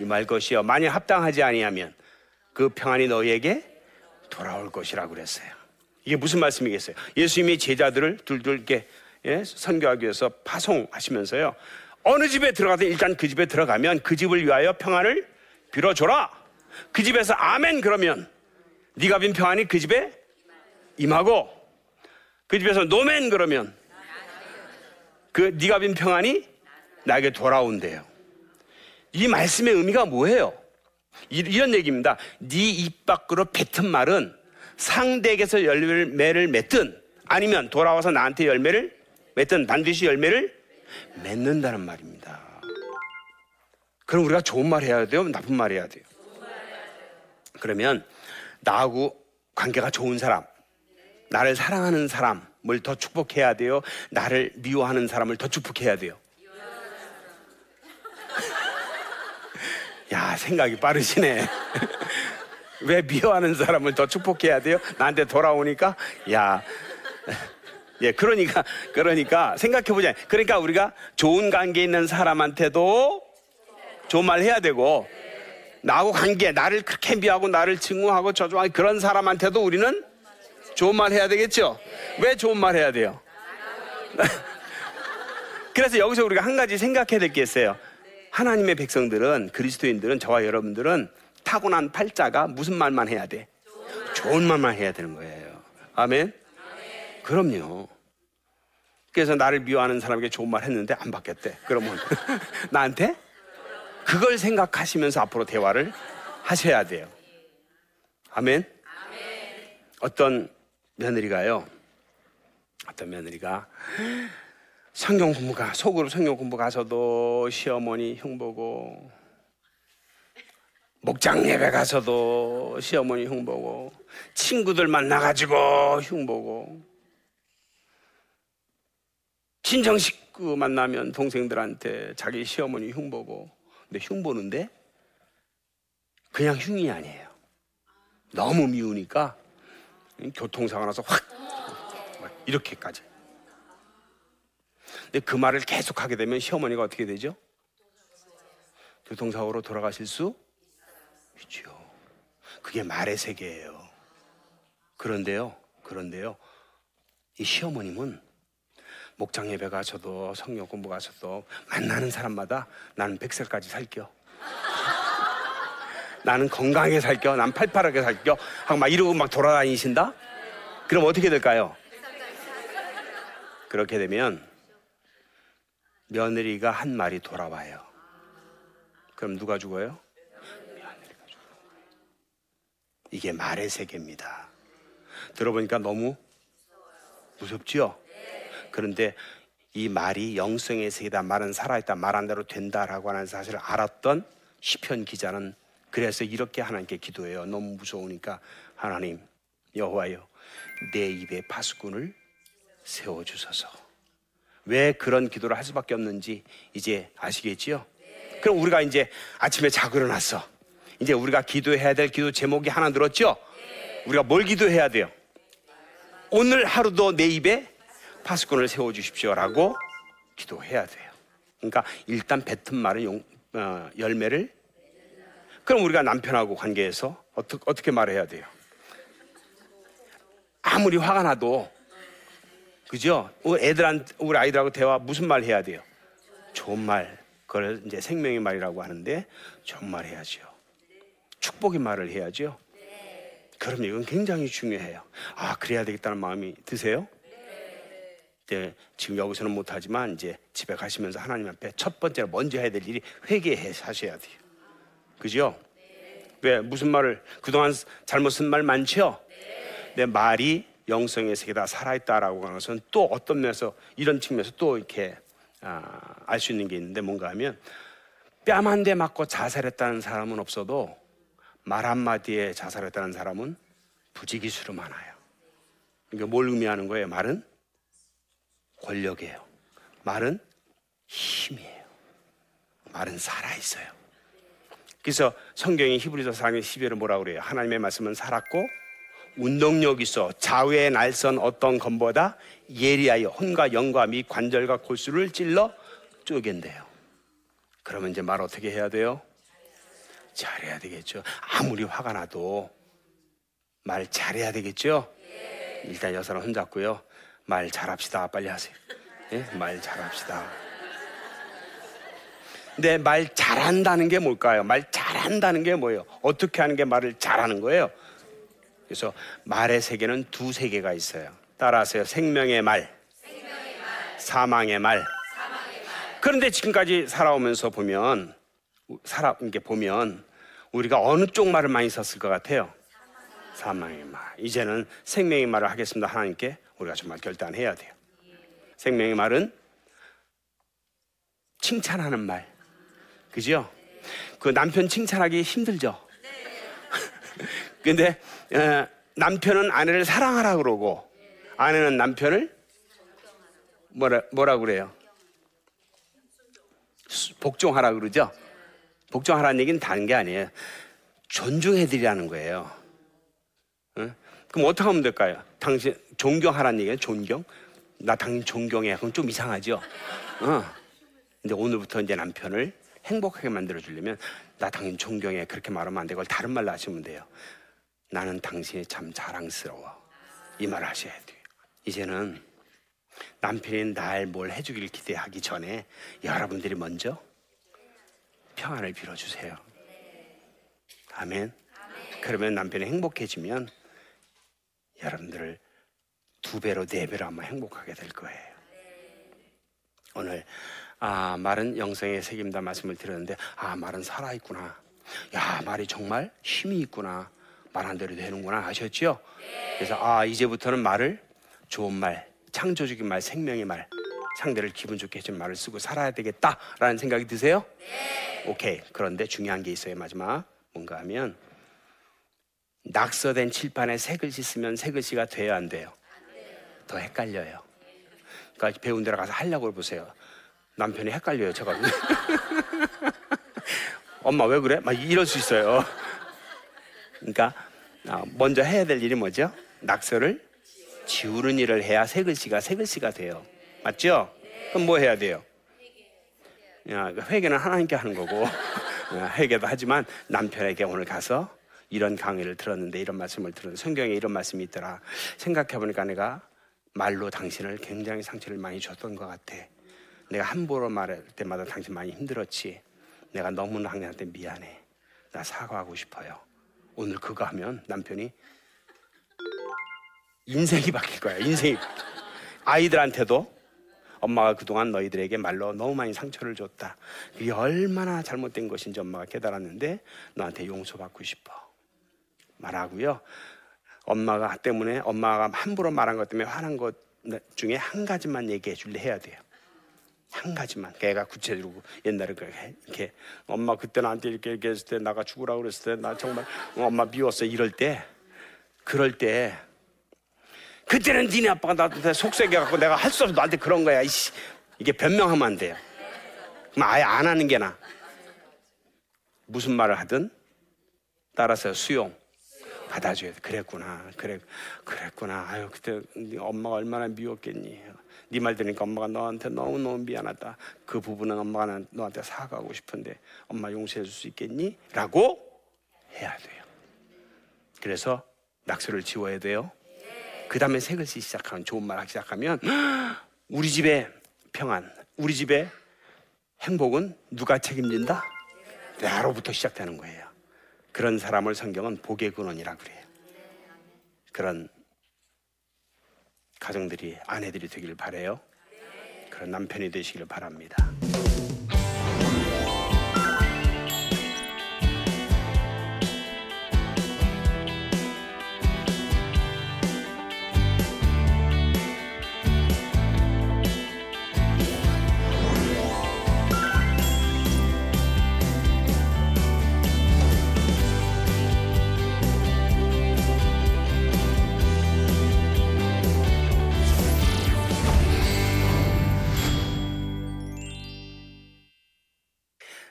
임할 것이요 만약 합당하지 아니하면 그 평안이 너희에게 돌아올 것이라고 그랬어요. 이게 무슨 말씀이겠어요? 예수님이 제자들을 둘둘 이렇게 예? 선교하기 위해서 파송하시면서요. 어느 집에 들어가든 일단 그 집에 들어가면 그 집을 위하여 평안을 빌어줘라. 그 집에서 아멘 그러면 네가 빈 평안이 그 집에 임하고 그 집에서 노멘 그러면 그 네가 빈 평안이 나에게 돌아온대요. 이 말씀의 의미가 뭐예요? 이 런 얘기입니다. 네 입 밖으로 뱉은 말은 상대에게서 열매를 맺든 아니면 돌아와서 나한테 열매를 맺든 반드시 열매를 맺는다는 말입니다. 그럼 우리가 좋은 말 해야 돼요? 나쁜 말 해야 돼요? 그러면 나하고 관계가 좋은 사람, 나를 사랑하는 사람을 더 축복해야 돼요? 나를 미워하는 사람을 더 축복해야 돼요? 야, 생각이 빠르시네. 왜 미워하는 사람을 더 축복해야 돼요? 나한테 돌아오니까? 야. 예, 그러니까, 그러니까, 생각해보자. 그러니까 우리가 좋은 관계 있는 사람한테도 좋은 말 해야 되고, 나하고 관계, 나를 그렇게 미워하고 나를 증오하고 저주하고 그런 사람한테도 우리는 좋은 말 해야 되겠죠? 왜 좋은 말 해야 돼요? 그래서 여기서 우리가 한 가지 생각해야 될 게 있어요. 하나님의 백성들은, 그리스도인들은, 저와 여러분들은 타고난 팔자가 무슨 말만 해야 돼? 좋은 말만 해야 되는 거예요. 아멘? 그럼요. 그래서 나를 미워하는 사람에게 좋은 말 했는데 안 받겠대. 그러면 나한테 그걸 생각하시면서 앞으로 대화를 하셔야 돼요. 아멘? 어떤 며느리가요. 어떤 며느리가 성경 공부가 속으로 성경 공부 가서도 시어머니 흉보고 목장 예배 가서도 시어머니 흉보고 친구들 만나 가지고 흉보고 친정 식구 만나면 동생들한테 자기 시어머니 흉 보고 근데 흉 보는데 그냥 흉이 아니에요. 너무 미우니까 교통사고 나서 확 이렇게까지. 근데 그 말을 계속 하게 되면 시어머니가 어떻게 되죠? 교통사고로 돌아가실 수 있죠. 그게 말의 세계예요. 그런데요, 그런데요, 이 시어머님은 목장 예배 가서도 성경 공부 가서도 만나는 사람마다 나는 백살까지 살겨. 나는 건강하게 살겨. 난 팔팔하게 살겨. 막 이러고 막 돌아다니신다? 그럼 어떻게 될까요? 그렇게 되면 며느리가 한 말이 돌아와요. 그럼 누가 죽어요? 며느리가 죽어요. 이게 말의 세계입니다. 들어보니까 너무 무섭죠? 그런데 이 말이 영성의 세계다. 말은 살아있다. 말한 대로 된다라고 하는 사실을 알았던 시편 기자는 그래서 이렇게 하나님께 기도해요. 너무 무서우니까 하나님 여호와여 내 입에 파수꾼을 세워 주소서. 왜 그런 기도를 할 수밖에 없는지 이제 아시겠지요? 그럼 우리가 이제 아침에 자고 일어났어. 이제 우리가 기도해야 될 기도 제목이 하나 늘었죠? 우리가 뭘 기도해야 돼요? 오늘 하루도 내 입에 파수꾼을 세워 주십시오라고 기도해야 돼요. 그러니까 일단 뱉은 말은 용, 어, 열매를 그럼 우리가 남편하고 관계에서 어떻게, 어떻게 말해야 돼요? 아무리 화가 나도 그죠? 우리 애들한테 우리 아이들하고 대화 무슨 말 해야 돼요? 좋은 말. 그걸 이제 생명의 말이라고 하는데 좋은 말 해야죠. 축복의 말을 해야죠. 그럼 이건 굉장히 중요해요. 아 그래야 되겠다는 마음이 드세요? 네, 지금 여기서는 못하지만 이제 집에 가시면서 하나님 앞에 첫 번째로 먼저 해야 될 일이 회개해 하셔야 돼요. 그죠? 왜 무슨 말을 그동안 잘못 쓴 말 많죠? 내 말이 영성의 세계다 살아있다라고 하는 것은 또 어떤 면에서 이런 측면에서 또 이렇게 아, 알 수 있는 게 있는데 뭔가 하면 뺨 한 대 맞고 자살했다는 사람은 없어도 말 한마디에 자살했다는 사람은 부지기수로 많아요. 그러니까 뭘 의미하는 거예요? 말은 권력이에요. 말은 힘이에요. 말은 살아있어요. 그래서 성경이 히브리서 4장 12절에 뭐라고 그래요? 하나님의 말씀은 살았고 운동력 있어 좌우의 날선 어떤 검보다 예리하여 혼과 영과 미 관절과 골수를 찔러 쪼갠대요. 그러면 이제 말 어떻게 해야 돼요? 잘해야 되겠죠. 아무리 화가 나도 말 잘해야 되겠죠. 일단 여사람 혼잡고요. 말 잘합시다. 빨리 하세요. 예? 말 잘합시다. 근데 말 잘한다는 게 뭘까요? 말 잘한다는 게 뭐예요? 어떻게 하는 게 말을 잘하는 거예요? 그래서 말의 세계는 두 세계가 있어요. 따라하세요. 생명의 말, 사망의 말. 그런데 지금까지 살아오면서 보면 살아 이게 보면 우리가 어느 쪽 말을 많이 썼을 것 같아요. 사망의 말. 이제는 생명의 말을 하겠습니다. 하나님께 우리가 정말 결단해야 돼요. 생명의 말은 칭찬하는 말. 그죠? 그 남편 칭찬하기 힘들죠? 근데 어, 남편은 아내를 사랑하라 그러고 아내는 남편을 뭐라 뭐라 그래요? 복종하라 그러죠? 복종하라는 얘기는 다른 게 아니에요. 존중해드리라는 거예요. 응? 그럼 어떻게 하면 될까요? 당신 존경하라는 얘기예요. 존경? 나 당신 존경해. 그럼 좀 이상하죠. 어. 근데 오늘부터 이제 남편을 행복하게 만들어 주려면 나 당신 존경해. 그렇게 말하면 안 되고 다른 말로 하시면 돼요. 나는 당신이 참 자랑스러워. 이 말을 하셔야 돼요. 이제는 남편이 날 뭘 해주길 기대하기 전에 여러분들이 먼저 평안을 빌어주세요. 아멘. 그러면 남편이 행복해지면 여러분들을 두 배로 네 배로 아마 행복하게 될 거예요. 오늘 아 말은 영성에 새김다 말씀을 드렸는데 아 말은 살아 있구나. 야 말이 정말 힘이 있구나. 말한 대로 되는구나 하셨죠? 그래서 아 이제부터는 말을 좋은 말, 창조적인 말, 생명의 말, 상대를 기분 좋게 해주는 말을 쓰고 살아야 되겠다라는 생각이 드세요? 오케이. 그런데 중요한 게 있어요. 마지막 뭔가 하면 낙서된 칠판에 새 글씨 쓰면 새 글씨가 돼야 안 돼요. 더 헷갈려요. 그러니까 배운 데로 가서 하려고 보세요. 남편이 헷갈려요. 제가 엄마 왜 그래? 막 이럴 수 있어요. 그러니까 아, 먼저 해야 될 일이 뭐죠? 낙서를 지우는 일을 해야 새 글씨가 새 글씨가 돼요. 맞죠? 그럼 뭐 해야 돼요? 야, 회개는 하나님께 하는 거고 회개도 하지만 남편에게 오늘 가서 이런 강의를 들었는데 이런 말씀을 들었는데 성경에 이런 말씀이 있더라. 생각해 보니까 내가 말로 당신을 굉장히 상처를 많이 줬던 것 같아. 내가 함부로 말할 때마다 당신 많이 힘들었지. 내가 너무나 당신한테 미안해. 나 사과하고 싶어요. 오늘 그거 하면 남편이 인생이 바뀔 거야. 인생이. 아이들한테도 엄마가 그동안 너희들에게 말로 너무 많이 상처를 줬다. 그게 얼마나 잘못된 것인지 엄마가 깨달았는데 너한테 용서받고 싶어. 말하고요. 엄마가 때문에 엄마가 함부로 말한 것 때문에 화난 것 중에 한 가지만 얘기해 줄래 해야 돼요. 한 가지만. 걔가 구체적으로 옛날에 이렇게 엄마 그때 나한테 이렇게 얘기했을 때 나가 죽으라 그랬을 때 나 정말 엄마 미웠어 이럴 때 그럴 때 그때는 니네 아빠가 나한테 속삭여 갖고 내가 할 수 없어 나한테 그런 거야. 이씨. 이게 변명하면 안 돼요. 그럼 아예 안 하는 게 나. 무슨 말을 하든 따라서 수용. 받아줘야 돼. 그랬구나. 그래, 그랬구나. 아유, 그때 엄마가 얼마나 미웠겠니. 네 말 들으니까 엄마가 너한테 너무너무 미안하다. 그 부분은 엄마가 너한테 사과하고 싶은데 엄마 용서해 줄 수 있겠니? 라고 해야 돼요. 그래서 낙서를 지워야 돼요. 그 다음에 새 글씨 시작하면 좋은 말 하기 시작하면 우리 집의 평안, 우리 집의 행복은 누가 책임진다? 나로부터 시작되는 거예요. 그런 사람을 성경은 복의 근원이라 그래요. 그런 가정들이 아내들이 되길 바래요. 그런 남편이 되시길 바랍니다.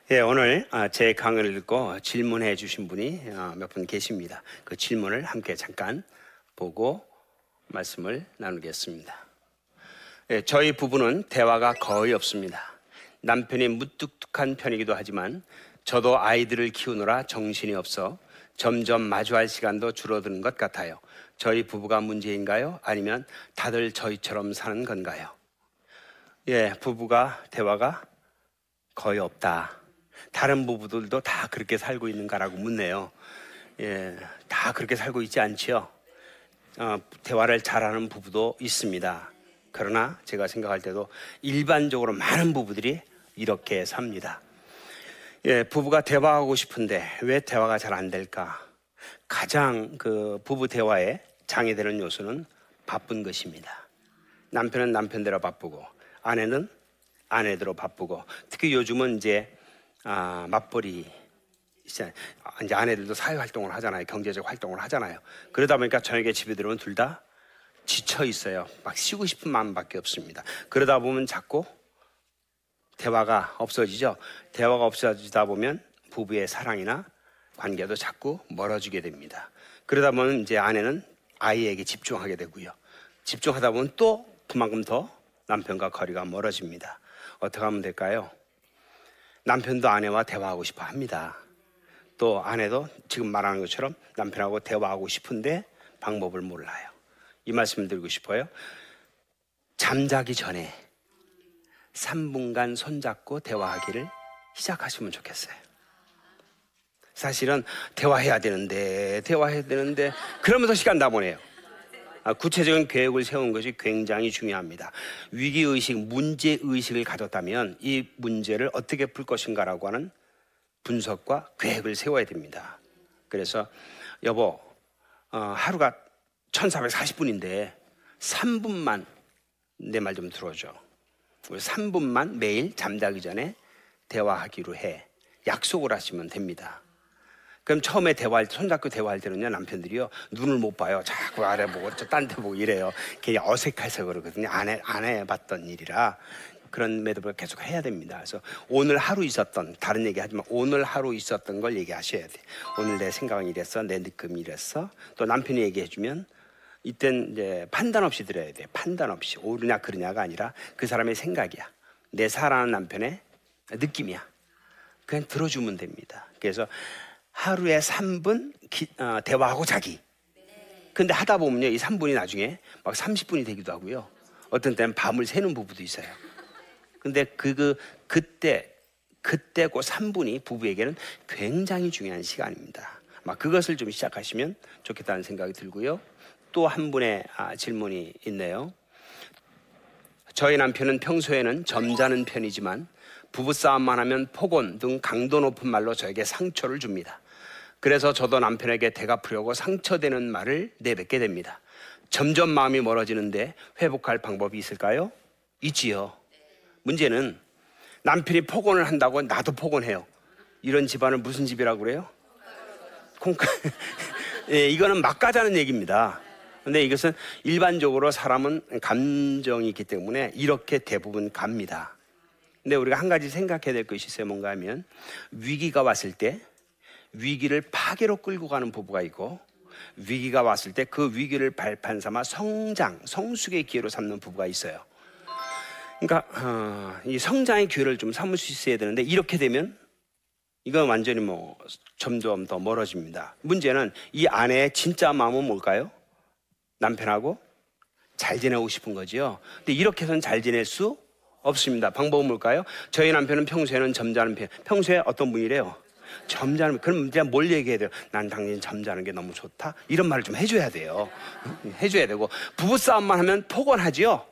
예, 오늘 아, 제 강의를 듣고 질문해 주신 분이 아, 몇분 계십니다. 그 질문을 함께 잠깐 보고 말씀을 나누겠습니다. 예, 저희 부부는 대화가 거의 없습니다. 남편이 무뚝뚝한 편이기도 하지만 저도 아이들을 키우느라 정신이 없어 점점 마주할 시간도 줄어드는 것 같아요. 저희 부부가 문제인가요? 아니면 다들 저희처럼 사는 건가요? 예, 부부가 대화가 거의 없다. 다른 부부들도 다 그렇게 살고 있는가라고 묻네요. 예, 다 그렇게 살고 있지 않지요. 어, 대화를 잘하는 부부도 있습니다. 그러나 제가 생각할 때도 일반적으로 많은 부부들이 이렇게 삽니다. 예, 부부가 대화하고 싶은데 왜 대화가 잘 안 될까? 가장 그 부부 대화에 장애되는 요소는 바쁜 것입니다. 남편은 남편대로 바쁘고 아내는 아내대로 바쁘고 특히 요즘은 이제 아, 맞벌이 이제 아내들도 사회 활동을 하잖아요. 경제적 활동을 하잖아요. 그러다 보니까 저녁에 집에 들어오면 둘 다 지쳐 있어요. 막 쉬고 싶은 마음밖에 없습니다. 그러다 보면 자꾸 대화가 없어지죠. 대화가 없어지다 보면 부부의 사랑이나 관계도 자꾸 멀어지게 됩니다. 그러다 보면 이제 아내는 아이에게 집중하게 되고요. 집중하다 보면 또 그만큼 더 남편과 거리가 멀어집니다. 어떻게 하면 될까요? 남편도 아내와 대화하고 싶어 합니다. 또 아내도 지금 말하는 것처럼 남편하고 대화하고 싶은데 방법을 몰라요. 이 말씀을 드리고 싶어요. 잠자기 전에 3분간 손잡고 대화하기를 시작하시면 좋겠어요. 사실은 대화해야 되는데, 대화해야 되는데, 그러면서 시간 다 보내요. 아, 구체적인 계획을 세우는 것이 굉장히 중요합니다. 위기 의식, 문제 의식을 가졌다면 이 문제를 어떻게 풀 것인가라고 하는 분석과 계획을 세워야 됩니다. 그래서 여보, 어, 하루가 1440분인데 3분만 내 말 좀 들어줘. 3분만 매일 잠자기 전에 대화하기로 해. 약속을 하시면 됩니다. 그럼 처음에 대화할 때, 손잡고 대화할 때는요, 남편들이요, 눈을 못 봐요. 자꾸 아래 보고, 딴데 보고 이래요. 그게 어색해서 그러거든요. 안, 해, 안 해봤던 일이라. 그런 매듭을 계속 해야 됩니다. 그래서 오늘 하루 있었던, 다른 얘기 하지만 오늘 하루 있었던 걸 얘기하셔야 돼. 오늘 내 생각은 이랬어, 내 느낌이 이랬어. 또 남편이 얘기해주면 이땐 이제 판단 없이 들어야 돼. 판단 없이. 옳으냐, 그러냐가 아니라 그 사람의 생각이야. 내 사랑하는 남편의 느낌이야. 그냥 들어주면 됩니다. 그래서 하루에 3분 기, 어, 대화하고 자기. 근데 하다 보면요, 이 3분이 나중에 막 30분이 되기도 하고요. 어떤 때는 밤을 새는 부부도 있어요. 근데 그, 그, 그때, 그때 그 3분이 부부에게는 굉장히 중요한 시간입니다. 막 그것을 좀 시작하시면 좋겠다는 생각이 들고요. 또 한 분의 아, 질문이 있네요. 저희 남편은 평소에는 점잖은 편이지만 부부싸움만 하면 폭언 등 강도 높은 말로 저에게 상처를 줍니다. 그래서 저도 남편에게 대갚으려고 상처되는 말을 내뱉게 됩니다. 점점 마음이 멀어지는데 회복할 방법이 있을까요? 있지요. 문제는 남편이 폭언을 한다고 나도 폭언해요. 이런 집안은 무슨 집이라고 그래요? 콩카. 예, 이거는 막 가자는 얘기입니다. 근데 이것은 일반적으로 사람은 감정이 있기 때문에 이렇게 대부분 갑니다. 근데 우리가 한 가지 생각해야 될 것이 있어요. 뭔가 하면 위기가 왔을 때 위기를 파괴로 끌고 가는 부부가 있고 위기가 왔을 때 그 위기를 발판 삼아 성장, 성숙의 기회로 삼는 부부가 있어요. 그러니까 어, 이 성장의 기회를 좀 삼을 수 있어야 되는데 이렇게 되면 이건 완전히 뭐 점점 더 멀어집니다. 문제는 이 아내의 진짜 마음은 뭘까요? 남편하고 잘 지내고 싶은 거지요. 근데 이렇게 해서는 잘 지낼 수 없습니다. 방법은 뭘까요? 저희 남편은 평소에는 점잖은 편. 평소에 어떤 분이래요? 점잖은 그럼 이제 뭘 얘기해야 돼요? 난 당연히 점잖은 게 너무 좋다. 이런 말을 좀 해줘야 돼요. 해줘야 되고 부부 싸움만 하면 폭언하지요.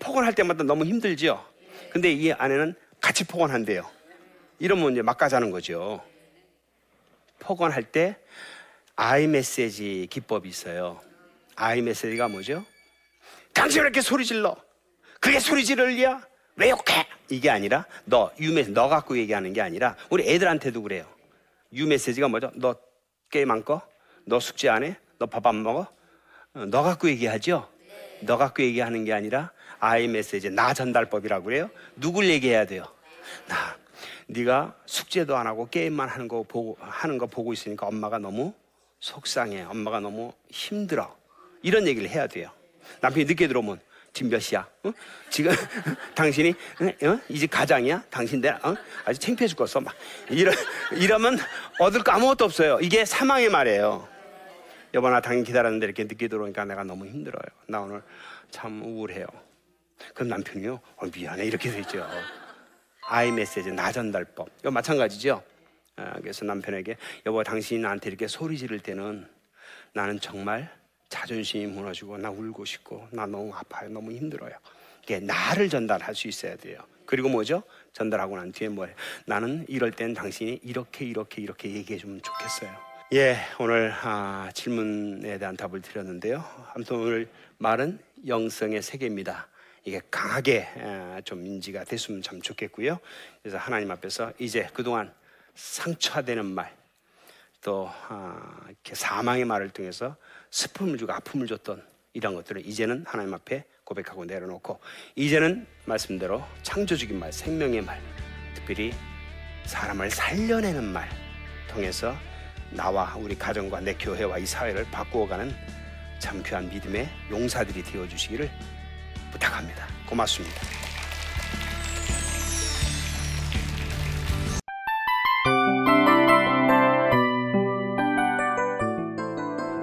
폭언할 때마다 너무 힘들지요. 근데 이 아내는 같이 폭언한대요. 이러면 이제 막가자는 거죠. 폭언할 때 아이 메시지 기법이 있어요. 아이 메시지가 뭐죠? 당신 왜 이렇게 소리 질러? 그게 소리 지를 일이야? 왜 욕해? 이게 아니라 너 유메시지 너 갖고 얘기하는 게 아니라 우리 애들한테도 그래요. 유메시지가 뭐죠? 너 게임 안 꺼? 너 숙제 안 해? 너 밥 안 먹어? 어, 너 갖고 얘기하죠? 너 갖고 얘기하는 게 아니라 아이 메시지 나 전달법이라고 그래요. 누굴 얘기해야 돼요? 나. 네가 숙제도 안 하고 게임만 하는 거 보고 하는 거 보고 있으니까 엄마가 너무 속상해. 엄마가 너무 힘들어. 이런 얘기를 해야 돼요. 남편이 늦게 들어오면 지금 몇 시야? 어? 지금 당신이 어? 이집 가장이야? 당신들 어? 아주 창피해 죽겠어. 막 이러 이러면 얻을 거 아무것도 없어요. 이게 사망의 말이에요. 여보 나 당신 기다렸는데 이렇게 늦게 들어오니까 내가 너무 힘들어요. 나 오늘 참 우울해요. 그럼 남편이요? 어, 미안해 이렇게 되죠. 아이 메시지 나 전달법. 이거 마찬가지죠. 아, 그래서 남편에게 여보 당신이 나한테 이렇게 소리 지를 때는 나는 정말 자존심이 무너지고 나 울고 싶고 나 너무 아파요. 너무 힘들어요. 이게 나를 전달할 수 있어야 돼요. 그리고 뭐죠? 전달하고 난 뒤에 뭐예요? 나는 이럴 땐 당신이 이렇게 이렇게 이렇게 얘기해 주면 좋겠어요. 예, 오늘 아, 질문에 대한 답을 드렸는데요. 아무튼 오늘 말은 영성의 세계입니다. 이게 강하게 에, 좀 인지가 됐으면 참 좋겠고요. 그래서 하나님 앞에서 이제 그동안 상처되는 말, 또 아, 사망의 말을 통해서 슬픔을 주고 아픔을 줬던 이런 것들을 이제는 하나님 앞에 고백하고 내려놓고 이제는 말씀대로 창조적인 말, 생명의 말, 특별히 사람을 살려내는 말 통해서 나와 우리 가정과 내 교회와 이 사회를 바꾸어가는 참 귀한 믿음의 용사들이 되어 주시기를 부탁합니다. 고맙습니다.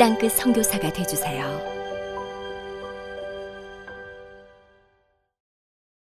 땅끝 선교사가 되주세요.